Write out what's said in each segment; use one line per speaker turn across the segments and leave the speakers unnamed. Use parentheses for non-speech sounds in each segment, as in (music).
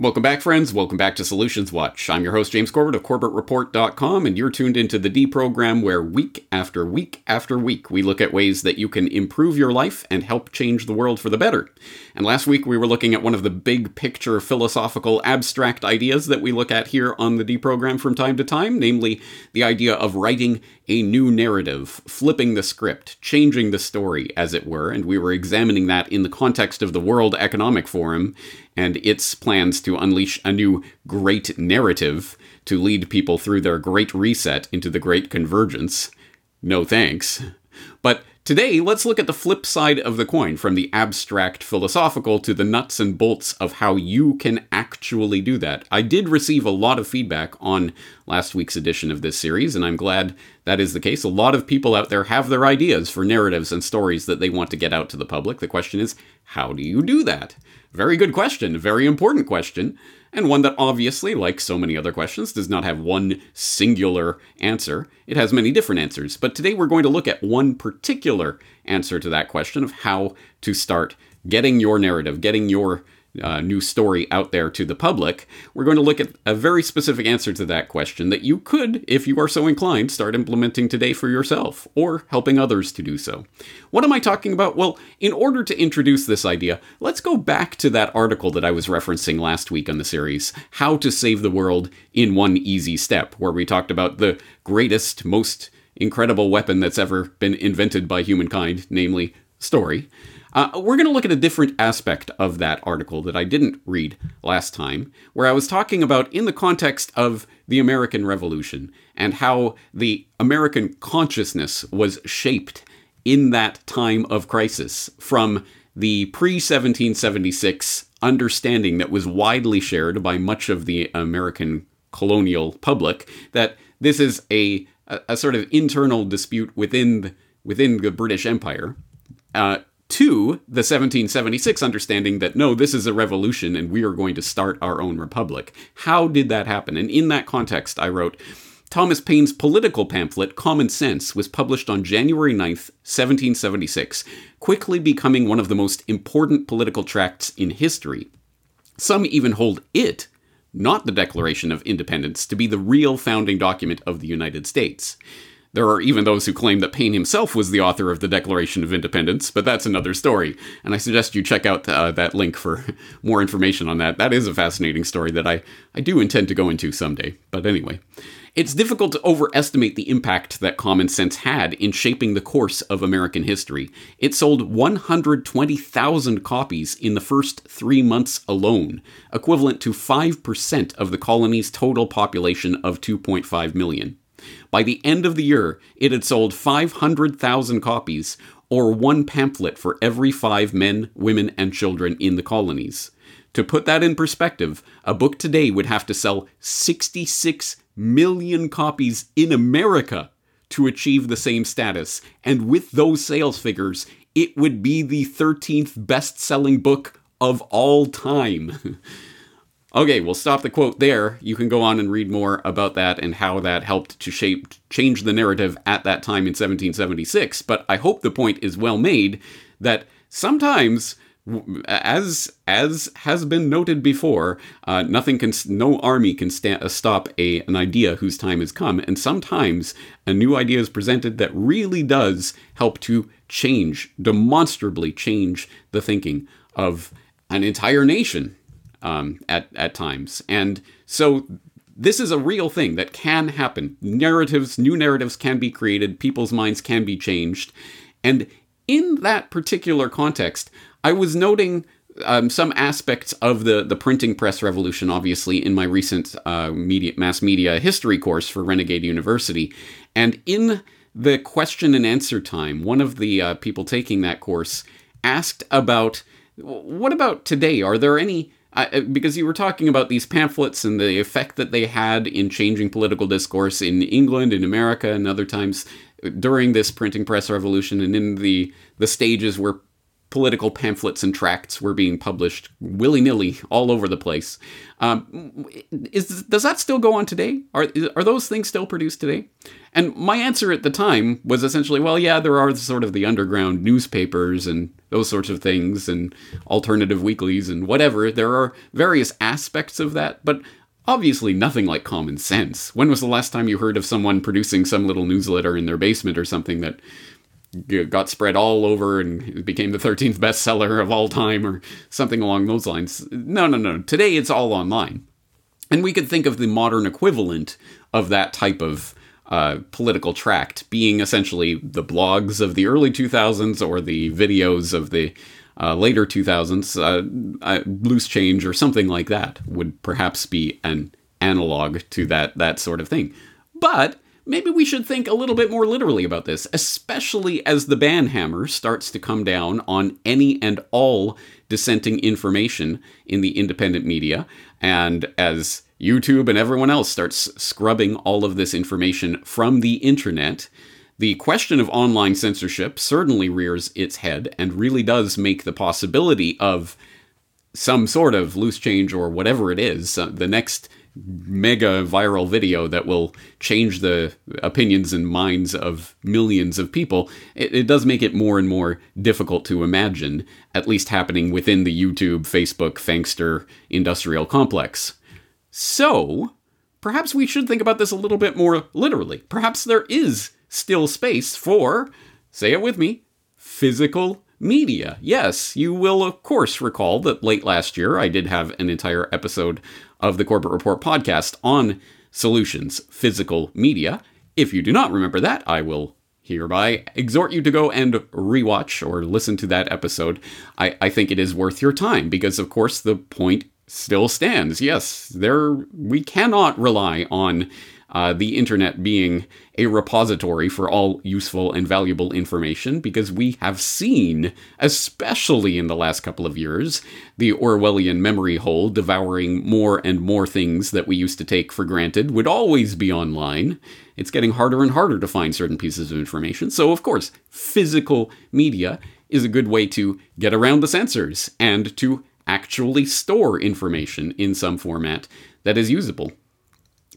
Welcome back, friends. Welcome back to Solutions Watch. I'm your host, James Corbett of CorbettReport.com, and you're tuned into the D program where week after week after week we look at ways that you can improve your life and help change the world for the better. And last week we were looking at one of the big picture philosophical abstract ideas that we look at here on the D program from time to time, namely the idea of writing a new narrative, flipping the script, changing the story, as it were, and we were examining that in the context of the World Economic Forum and its plans to unleash a new great narrative to lead people through their great reset into the great convergence. No thanks. But Today, let's look at the flip side of the coin from the abstract philosophical to the nuts and bolts of how you can actually do that. I did receive a lot of feedback on last week's edition of this series, and I'm glad that is the case. A lot of people out there have their ideas for narratives and stories that they want to get out to the public. The question is, how do you do that? Very good question, very important question and one that obviously, like so many other questions, does not have one singular answer. It has many different answers, but today we're going to look at one particular answer to that question of how to start getting your narrative, getting your uh, new story out there to the public, we're going to look at a very specific answer to that question that you could, if you are so inclined, start implementing today for yourself or helping others to do so. What am I talking about? Well, in order to introduce this idea, let's go back to that article that I was referencing last week on the series, How to Save the World in One Easy Step, where we talked about the greatest, most incredible weapon that's ever been invented by humankind, namely story. Uh, we're going to look at a different aspect of that article that I didn't read last time, where I was talking about in the context of the American Revolution and how the American consciousness was shaped in that time of crisis from the pre 1776 understanding that was widely shared by much of the American colonial public that this is a, a, sort of internal dispute within the, within the British Empire. Uh, to the 1776 understanding that no, this is a revolution and we are going to start our own republic. How did that happen? And in that context, I wrote Thomas Paine's political pamphlet, Common Sense, was published on January 9th, 1776, quickly becoming one of the most important political tracts in history. Some even hold it, not the Declaration of Independence, to be the real founding document of the United States. There are even those who claim that Paine himself was the author of the Declaration of Independence, but that's another story. And I suggest you check out uh, that link for (laughs) more information on that. That is a fascinating story that I, I do intend to go into someday. But anyway, it's difficult to overestimate the impact that common sense had in shaping the course of American history. It sold 120,000 copies in the first three months alone, equivalent to 5% of the colony's total population of 2.5 million. By the end of the year, it had sold 500,000 copies, or one pamphlet for every five men, women, and children in the colonies. To put that in perspective, a book today would have to sell 66 million copies in America to achieve the same status. And with those sales figures, it would be the 13th best selling book of all time. (laughs) Okay, we'll stop the quote there. You can go on and read more about that and how that helped to shape change the narrative at that time in 1776. But I hope the point is well made that sometimes as as has been noted before, uh, nothing can, no army can sta- stop a an idea whose time has come, and sometimes a new idea is presented that really does help to change, demonstrably change the thinking of an entire nation um, at at times, and so this is a real thing that can happen. Narratives, new narratives can be created. People's minds can be changed, and in that particular context, I was noting um, some aspects of the the printing press revolution, obviously, in my recent uh, media mass media history course for Renegade University, and in the question and answer time, one of the uh, people taking that course asked about what about today? Are there any I, because you were talking about these pamphlets and the effect that they had in changing political discourse in England, in America, and other times during this printing press revolution, and in the the stages where political pamphlets and tracts were being published willy nilly all over the place. Um, is, does that still go on today? Are, are those things still produced today? And my answer at the time was essentially, well, yeah, there are sort of the underground newspapers and those sorts of things and alternative weeklies and whatever. There are various aspects of that, but obviously nothing like common sense. When was the last time you heard of someone producing some little newsletter in their basement or something that got spread all over and became the 13th bestseller of all time or something along those lines. No, no, no. Today it's all online. And we could think of the modern equivalent of that type of uh, political tract being essentially the blogs of the early 2000s or the videos of the uh, later 2000s. Uh, uh, Loose Change or something like that would perhaps be an analog to that, that sort of thing. But maybe we should think a little bit more literally about this, especially as the ban hammer starts to come down on any and all dissenting information in the independent media, and as YouTube and everyone else starts scrubbing all of this information from the internet. The question of online censorship certainly rears its head and really does make the possibility of some sort of loose change or whatever it is, uh, the next mega viral video that will change the opinions and minds of millions of people, it, it, does make it more and more difficult to imagine, at least happening within the YouTube, Facebook, Fangster industrial complex. So, perhaps we should think about this a little bit more literally. Perhaps there is still space for, say it with me, physical media. Yes, you will, of course, recall that late last year I did have an entire episode of the Corbett Report podcast on solutions physical media. If you do not remember that, I will hereby exhort you to go and rewatch or listen to that episode. I, I think it is worth your time because, of course, the point still stands. Yes, there we cannot rely on uh, the internet being a repository for all useful and valuable information because we have seen, especially in the last couple of years, the Orwellian memory hole devouring more and more things that we used to take for granted would always be online. It's getting harder and harder to find certain pieces of information. So, of course, physical media is a good way to get around the censors and to actually store information in some format that is usable.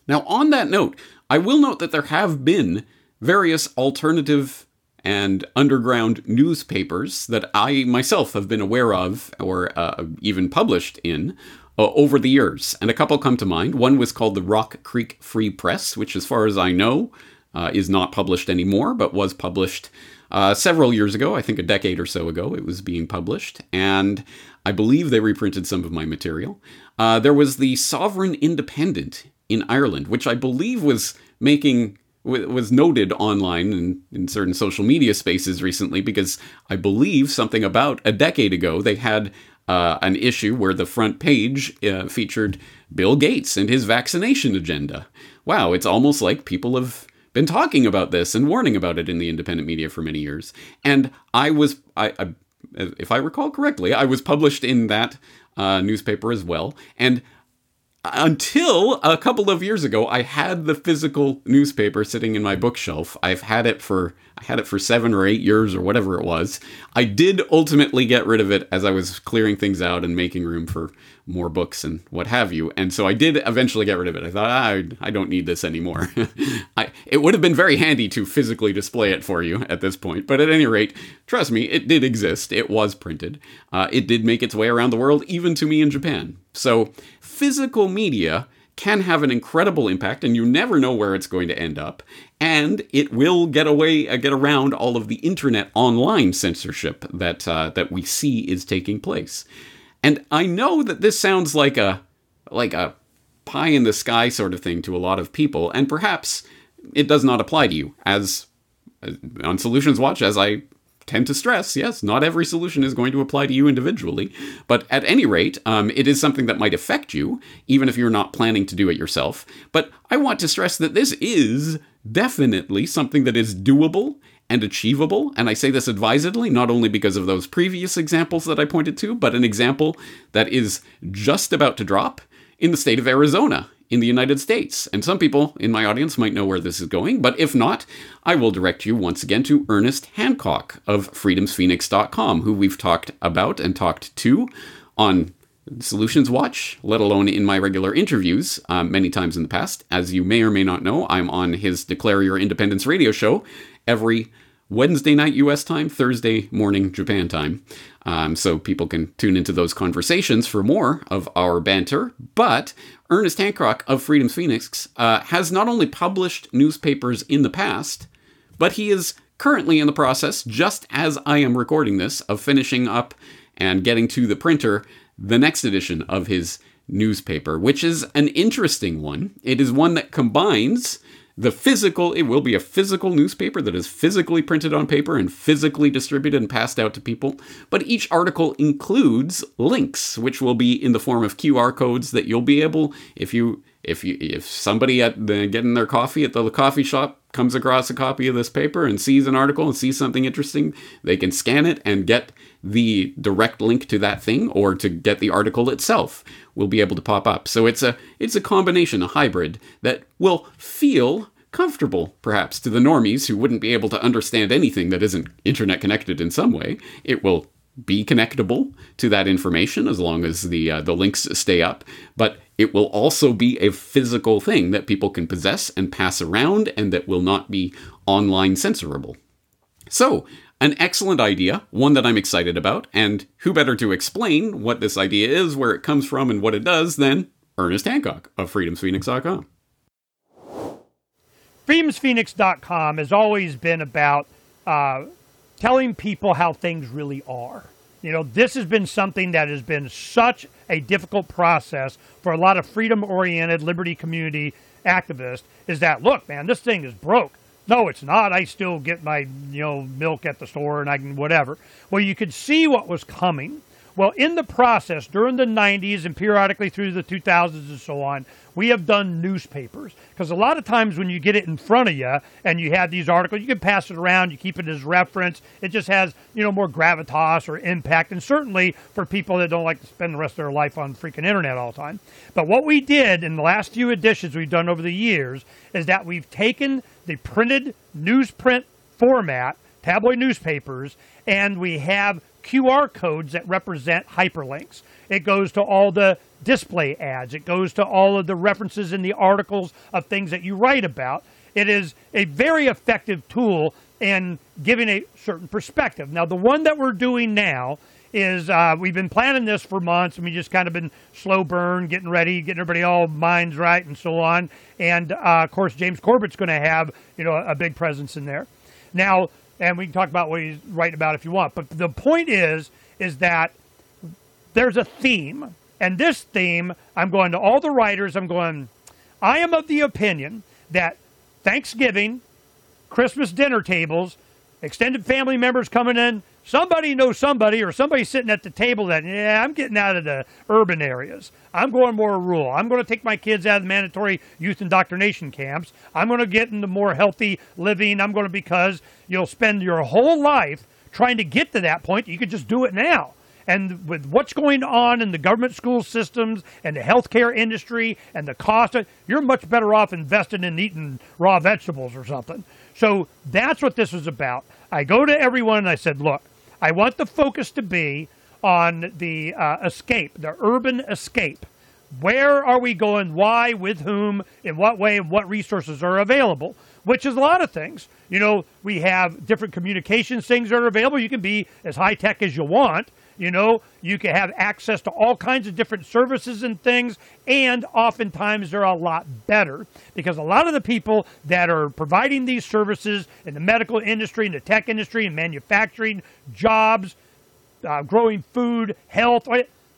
Now, on that note, I will note that there have been various alternative and underground newspapers that I myself have been aware of or uh, even published in uh, over the years. And a couple come to mind. One was called the Rock Creek Free Press, which, as far as I know, uh, is not published anymore, but was published uh, several years ago. I think a decade or so ago, it was being published. And I believe they reprinted some of my material. Uh, there was the Sovereign Independent in Ireland, which I believe was making was noted online and in certain social media spaces recently because I believe something about a decade ago they had uh, an issue where the front page uh, featured Bill Gates and his vaccination agenda. Wow, it's almost like people have been talking about this and warning about it in the independent media for many years. And I was, I, I if I recall correctly, I was published in that uh, newspaper as well. And until a couple of years ago, I had the physical newspaper sitting in my bookshelf. I've had it for I had it for seven or eight years or whatever it was. I did ultimately get rid of it as I was clearing things out and making room for more books and what have you. And so I did eventually get rid of it. I thought ah, I, I don't need this anymore. (laughs) I, it would have been very handy to physically display it for you at this point. But at any rate, trust me, it did exist. It was printed. Uh, it did make its way around the world, even to me in Japan. So physical media can have an incredible impact and you never know where it's going to end up and it will get away uh, get around all of the internet online censorship that uh, that we see is taking place. And i know that this sounds like a like a pie in the sky sort of thing to a lot of people and perhaps it does not apply to you. As uh, on solutions watch as i tend to stress, yes, not every solution is going to apply to you individually, but at any rate, um, it is something that might affect you, even if you're not planning to do it yourself. But I want to stress that this is definitely something that is doable and achievable, and I say this advisedly, not only because of those previous examples that I pointed to, but an example that is just about to drop in the state of Arizona in the United States. And some people in my audience might know where this is going, but if not, I will direct you once again to Ernest Hancock of freedomsphoenix.com, who we've talked about and talked to on Solutions Watch, let alone in my regular interviews um, many times in the past. As you may or may not know, I'm on his Declare Your Independence radio show every Wednesday night US time, Thursday morning Japan time. Um, so people can tune into those conversations for more of our banter. But Ernest Hancock of Freedom's Phoenix uh, has not only published newspapers in the past, but he is currently in the process, just as I am recording this, of finishing up and getting to the printer the next edition of his newspaper, which is an interesting one. It is one that combines the physical, it will be a physical newspaper that is physically printed on paper and physically distributed and passed out to people. But each article includes links, which will be in the form of QR codes that you'll be able, if you if you if somebody at the getting their coffee at the coffee shop comes across a copy of this paper and sees an article and sees something interesting, they can scan it and get the direct link to that thing or to get the article itself will be able to pop up. So it's a it's a combination, a hybrid that will feel comfortable perhaps to the normies who wouldn't be able to understand anything that isn't internet connected in some way. It will be connectable to that information as long as the uh, the links stay up, but it will also be a physical thing that people can possess and pass around and that will not be online censorable. So, an excellent idea, one that I'm excited about, and who better to explain what this idea is, where it comes from, and what it does than Ernest Hancock of freedomsphoenix.com.
freedomsphoenix.com has always been about uh, telling people how things really are. You know, this has been something that has been such a difficult process for a lot of freedom oriented liberty community activists is that, look, man, this thing is broke. No, it's not. I still get my, you know, milk at the store and I can whatever. Well, you could see what was coming. Well, in the process, during the 90s and periodically through the 2000s and so on, we have done newspapers. Because a lot of times when you get it in front of you and you have these articles, you can pass it around, you keep it as reference. It just has, you know, more gravitas or impact. And certainly for people that don't like to spend the rest of their life on freaking internet all the time. But what we did in the last few editions we've done over the years is that we've taken the printed newsprint format, tabloid newspapers, and we have QR codes that represent hyperlinks. It goes to all the display ads. It goes to all of the references in the articles of things that you write about. It is a very effective tool in giving a certain perspective. Now, the one that we're doing now is uh, we've been planning this for months and we just kind of been slow burn, getting ready, getting everybody all minds right and so on. And uh, of course, James Corbett's going to have you know a big presence in there. Now, and we can talk about what he's writing about if you want. But the point is, is that there's a theme, and this theme, I'm going to all the writers. I'm going. I am of the opinion that Thanksgiving, Christmas dinner tables, extended family members coming in, somebody knows somebody or somebody sitting at the table that yeah i'm getting out of the urban areas. I'm going more rural. I'm going to take my kids out of the mandatory youth indoctrination camps. I'm going to get into more healthy living. I'm going to because you'll spend your whole life trying to get to that point. You could just do it now. And with what's going on in the government school systems and the healthcare industry and the cost, of, you're much better off investing in eating raw vegetables or something. So that's what this was about. I go to everyone and I said, look, I want the focus to be on the uh, escape, the urban escape. Where are we going? Why? With whom? In what way? And what resources are available? Which is a lot of things. You know, we have different communications things that are available. You can be as high tech as you want. You know, you can have access to all kinds of different services and things, and oftentimes they're a lot better because a lot of the people that are providing these services in the medical industry, in the tech industry, in manufacturing, jobs, uh, growing food, health,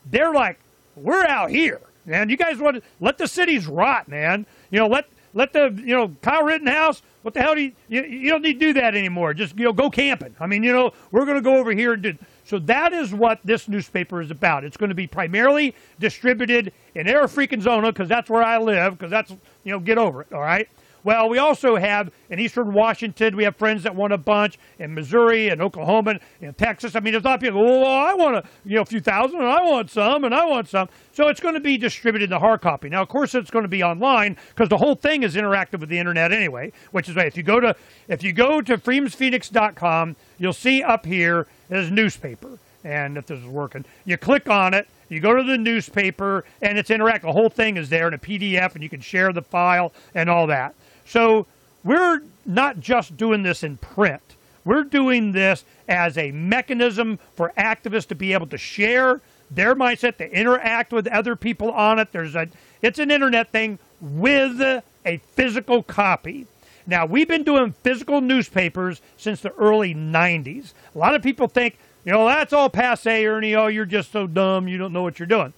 they're like, we're out here, man. You guys want to let the cities rot, man. You know, let let the you know Kyle Rittenhouse. What the hell do you, you you don't need to do that anymore? Just you know go camping. I mean, you know, we're going to go over here and do so that is what this newspaper is about. It's going to be primarily distributed in Air Freaking Zona because that's where I live. Because that's you know get over it. All right. Well, we also have in Eastern Washington, we have friends that want a bunch in Missouri and Oklahoma and Texas. I mean, there's a lot of people. Well, I want a you know a few thousand, and I want some, and I want some. So it's going to be distributed in the hard copy. Now, of course, it's going to be online because the whole thing is interactive with the internet anyway. Which is why if you go to if you go to freedomsphoenix.com, you'll see up here is newspaper. And if this is working, you click on it, you go to the newspaper, and it's interactive. The whole thing is there in a PDF, and you can share the file and all that. So we're not just doing this in print. We're doing this as a mechanism for activists to be able to share their mindset, to interact with other people on it. There's a it's an internet thing with a physical copy. Now, we've been doing physical newspapers since the early 90s. A lot of people think, you know, that's all passe, Ernie. Oh, you're just so dumb. You don't know what you're doing.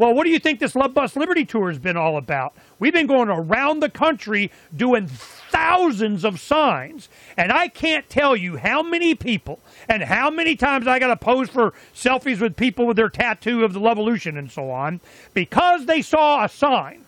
Well, what do you think this Love Bus Liberty Tour has been all about? We've been going around the country doing thousands of signs, and I can't tell you how many people and how many times I got to pose for selfies with people with their tattoo of the Levolution and so on because they saw a sign.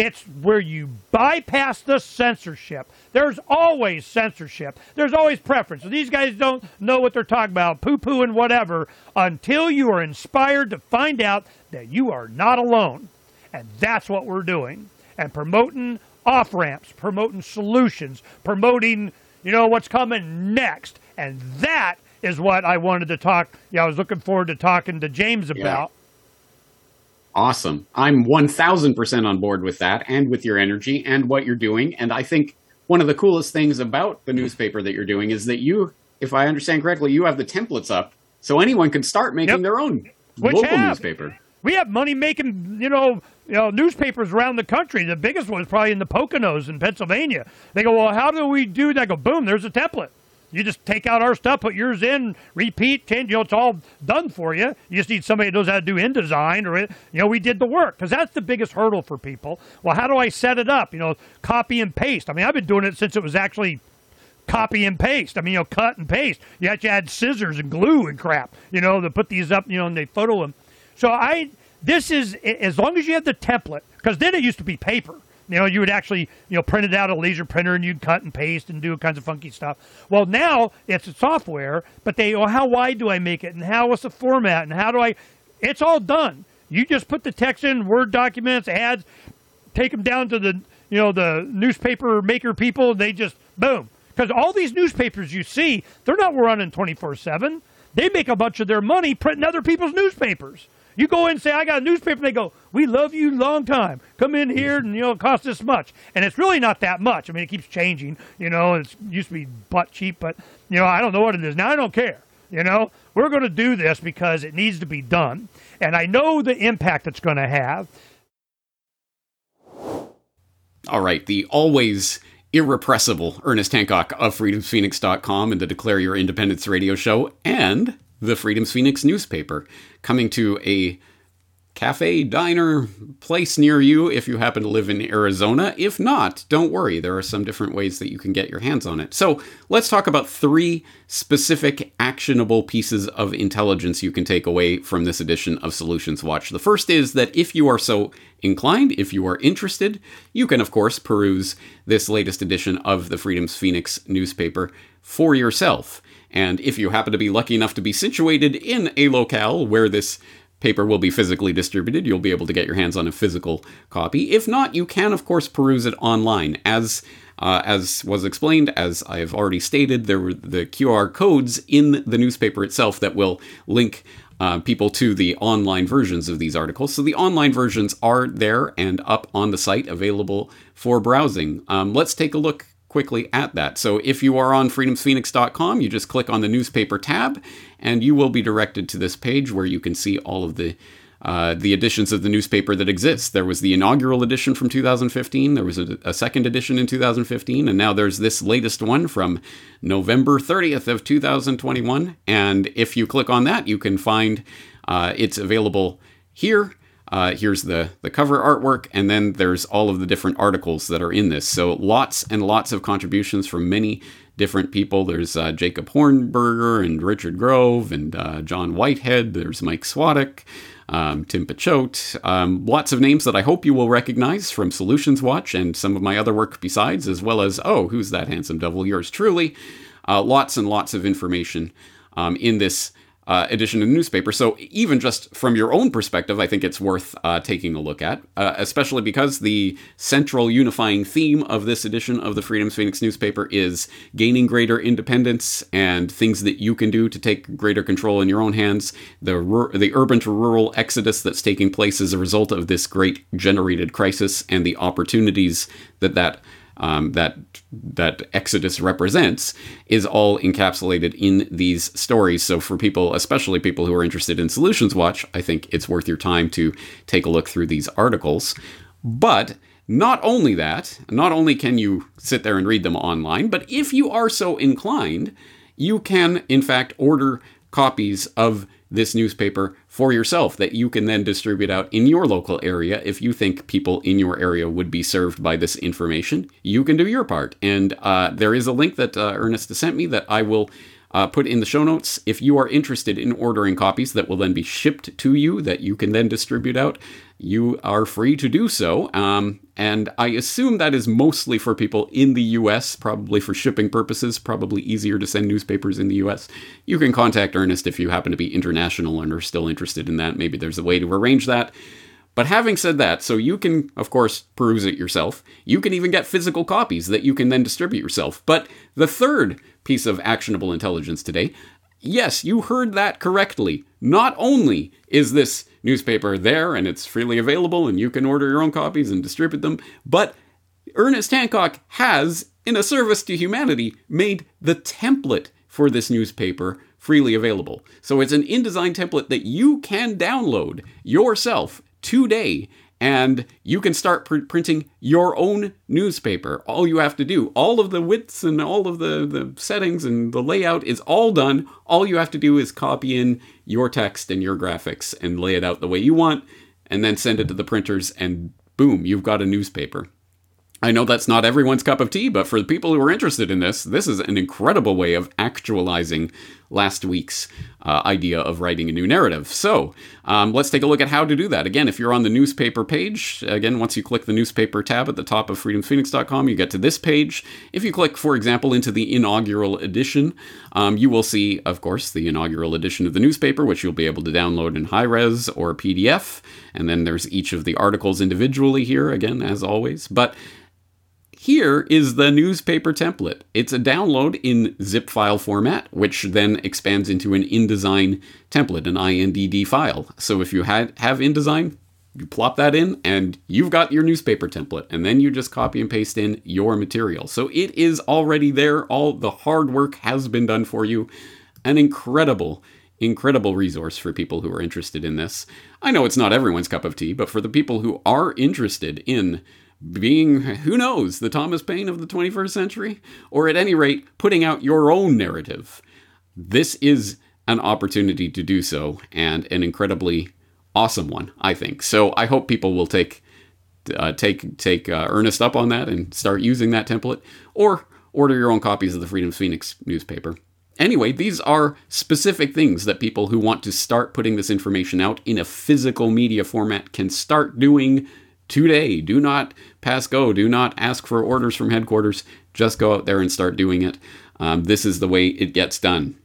It's where you bypass the censorship. There's always censorship. There's always preference. These guys don't know what they're talking about, poo poo and whatever, until you are inspired to find out that you are not alone. And that's what we're doing. And promoting off ramps, promoting solutions, promoting, you know, what's coming next. And that is what I wanted to talk. Yeah, I was looking forward to talking to James about.
Yeah. Awesome. I'm 1000% on board with that and with your energy and what you're doing. And I think one of the coolest things about the newspaper that you're doing is that you, if I understand correctly, you have the templates up so anyone can start making yep. their own Which local have. newspaper.
We have money making, you know, you know, newspapers around the country. The biggest one is probably in the Poconos in Pennsylvania. They go, well, how do we do that? I go, boom, there's a template. You just take out our stuff, put yours in, repeat, change. You know, it's all done for you. You just need somebody that knows how to do InDesign, or you know, we did the work because that's the biggest hurdle for people. Well, how do I set it up? You know, copy and paste. I mean, I've been doing it since it was actually copy and paste. I mean, you know, cut and paste. You have to add scissors and glue and crap. You know, to put these up. You know, and they photo them. So I, this is as long as you have the template, because then it used to be paper. You know, you would actually, you know, print it out a laser printer and you'd cut and paste and do kinds of funky stuff. Well, now it's software, but they, oh, how wide do I make it and how what's the format and how do I? It's all done. You just put the text in, Word documents, ads, take them down to the, you know, the newspaper maker people. They just boom. Because all these newspapers you see, they're not running 24 7. They make a bunch of their money printing other people's newspapers. You go in and say, I got a newspaper, and they go, We love you long time. Come in here and, you know, it costs this much. And it's really not that much. I mean, it keeps changing, you know, it used to be butt cheap, but, you know, I don't know what it is. Now I don't care. You know, we're going to do this because it needs to be done. And I know the impact it's going to have.
All right. The always irrepressible Ernest Hancock of freedomsphoenix.com and the Declare Your Independence radio show and the Freedom's Phoenix newspaper, coming to a cafe, diner, place near you if you happen to live in Arizona. If not, don't worry, there are some different ways that you can get your hands on it. So let's talk about three specific actionable pieces of intelligence you can take away from this edition of Solutions Watch. The first is that if you are so inclined, if you are interested, you can, of course, peruse this latest edition of the Freedom's Phoenix newspaper for yourself. And if you happen to be lucky enough to be situated in a locale where this paper will be physically distributed, you'll be able to get your hands on a physical copy. If not, you can, of course, peruse it online. As uh, as was explained, as I have already stated, there were the QR codes in the newspaper itself that will link uh, people to the online versions of these articles. So the online versions are there and up on the site, available for browsing. Um, let's take a look quickly at that. So if you are on freedomsphoenix.com, you just click on the newspaper tab and you will be directed to this page where you can see all of the uh, the editions of the newspaper that exist. There was the inaugural edition from 2015, there was a, a, second edition in 2015, and now there's this latest one from November 30th of 2021. And if you click on that, you can find uh, it's available here uh, here's the, the cover artwork, and then there's all of the different articles that are in this. So lots and lots of contributions from many different people. There's uh, Jacob Hornberger and Richard Grove and uh, John Whitehead. There's Mike Swadek. um, Tim Pachote. um, lots of names that I hope you will recognize from Solutions Watch and some of my other work besides, as well as, oh, who's that handsome devil? Yours truly. Uh, lots and lots of information um, in this uh, edition of the newspaper. So even just from your own perspective, I think it's worth uh, taking a look at, uh, especially because the central unifying theme of this edition of the Freedom's Phoenix newspaper is gaining greater independence and things that you can do to take greater control in your own hands. The the urban to rural exodus that's taking place as a result of this great generated crisis and the opportunities that that um, that that Exodus represents is all encapsulated in these stories. So for people, especially people who are interested in Solutions Watch, I think it's worth your time to take a look through these articles. But not only that, not only can you sit there and read them online, but if you are so inclined, you can in fact order copies of this newspaper for yourself that you can then distribute out in your local area. If you think people in your area would be served by this information, you can do your part. And uh, there is a link that uh, Ernest has sent me that I will uh, put in the show notes. If you are interested in ordering copies that will then be shipped to you, that you can then distribute out, you are free to do so. Um, and I assume that is mostly for people in the US, probably for shipping purposes, probably easier to send newspapers in the US. You can contact Ernest if you happen to be international and are still interested in that. Maybe there's a way to arrange that. But having said that, so you can, of course, peruse it yourself. You can even get physical copies that you can then distribute yourself. But the third piece of actionable intelligence today yes, you heard that correctly. Not only is this newspaper there and it's freely available and you can order your own copies and distribute them. But Ernest Hancock has, in a service to humanity, made the template for this newspaper freely available. So it's an InDesign template that you can download yourself today and you can start pr- printing your own newspaper. All you have to do, all of the widths and all of the, the settings and the layout is all done. All you have to do is copy in your text and your graphics and lay it out the way you want, and then send it to the printers, and boom, you've got a newspaper. I know that's not everyone's cup of tea, but for the people who are interested in this, this is an incredible way of actualizing last week's uh, idea of writing a new narrative. So um, let's take a look at how to do that. Again, if you're on the newspaper page, again, once you click the newspaper tab at the top of freedomsphoenix.com, you get to this page. If you click, for example, into the inaugural edition, um, you will see, of course, the inaugural edition of the newspaper, which you'll be able to download in high res or PDF. And then there's each of the articles individually here, again, as always. But here is the newspaper template. It's a download in zip file format, which then expands into an InDesign template, an INDD file. So if you had, have InDesign, you plop that in and you've got your newspaper template and then you just copy and paste in your material. So it is already there. All the hard work has been done for you. An incredible incredible resource for people who are interested in this. I know it's not everyone's cup of tea, but for the people who are interested in being, who knows, the Thomas Paine of the 21st century, or at any rate, putting out your own narrative. This is an opportunity to do so, and an incredibly awesome one, I think. So I hope people will take uh, take take uh, Ernest up on that and start using that template, or order your own copies of the Freedom Phoenix newspaper. Anyway, these are specific things that people who want to start putting this information out in a physical media format can start doing today. Do not pass go. Do not ask for orders from headquarters. Just go out there and start doing it. Um, this is the way it gets done.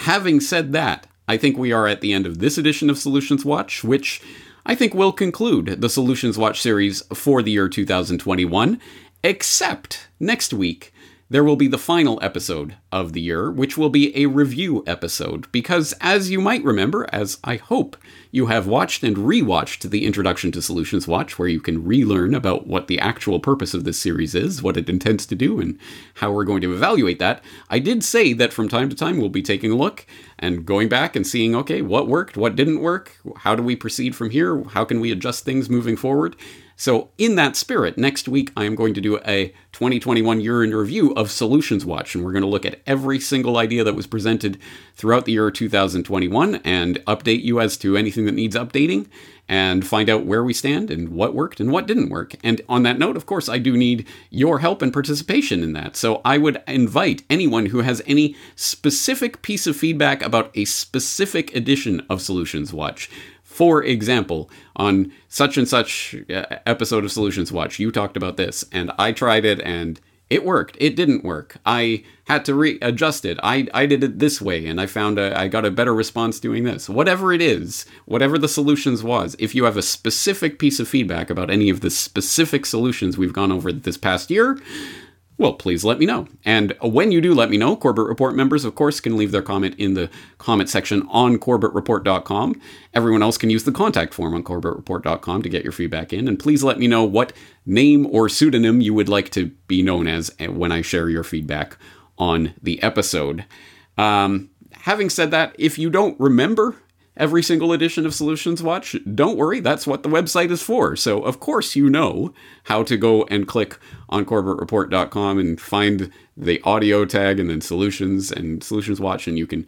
Having said that, I think we are at the end of this edition of Solutions Watch, which I think will conclude the Solutions Watch series for the year 2021, except next week there will be the final episode of the year, which will be a review episode. Because, as you might remember, as I hope you have watched and rewatched the Introduction to Solutions Watch, where you can relearn about what the actual purpose of this series is, what it intends to do, and how we're going to evaluate that, I did say that from time to time we'll be taking a look and going back and seeing, okay, what worked, what didn't work, how do we proceed from here, how can we adjust things moving forward. So, in that spirit, next week I am going to do a 2021 year in review of Solutions Watch, and we're going to look at every single idea that was presented throughout the year 2021 and update you as to anything that needs updating and find out where we stand and what worked and what didn't work. And on that note, of course, I do need your help and participation in that. So I would invite anyone who has any specific piece of feedback about a specific edition of Solutions Watch For example, on such and such uh, episode of Solutions Watch, you talked about this, and I tried it and it worked. It didn't work. I had to readjust it. I, I did it this way and I found a, I got a better response doing this. Whatever it is, whatever the solutions was, if you have a specific piece of feedback about any of the specific solutions we've gone over this past year, well, please let me know. And when you do let me know, Corbett Report members, of course, can leave their comment in the comment section on corbettreport.com. Everyone else can use the contact form on corbettreport.com to get your feedback in. And please let me know what name or pseudonym you would like to be known as when I share your feedback on the episode. Um, having said that, if you don't remember every single edition of Solutions Watch, don't worry, that's what the website is for. So, of course, you know how to go and click on corbettreport.com and find the audio tag and then Solutions and Solutions Watch, and you can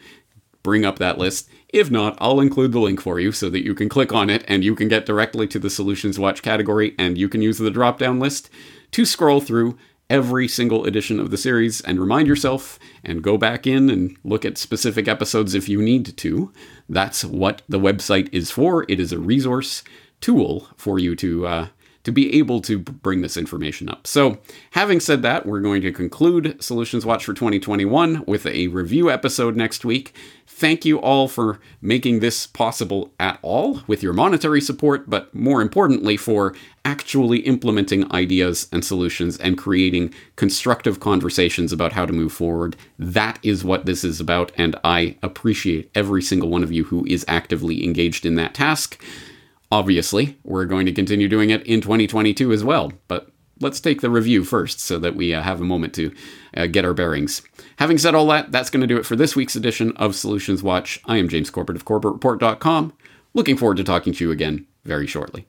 bring up that list. If not, I'll include the link for you so that you can click on it and you can get directly to the Solutions Watch category and you can use the drop down list to scroll through every single edition of the series and remind yourself and go back in and look at specific episodes if you need to. That's what the website is for. It is a resource tool for you to uh, to be able to bring this information up. So, having said that, we're going to conclude Solutions Watch for 2021 with a review episode next week. Thank you all for making this possible at all with your monetary support, but more importantly, for actually implementing ideas and solutions and creating constructive conversations about how to move forward. That is what this is about, and I appreciate every single one of you who is actively engaged in that task. Obviously, we're going to continue doing it in 2022 as well, but let's take the review first so that we uh, have a moment to uh, get our bearings. Having said all that, that's going to do it for this week's edition of Solutions Watch. I am James Corbett of CorbettReport.com. Looking forward to talking to you again very shortly.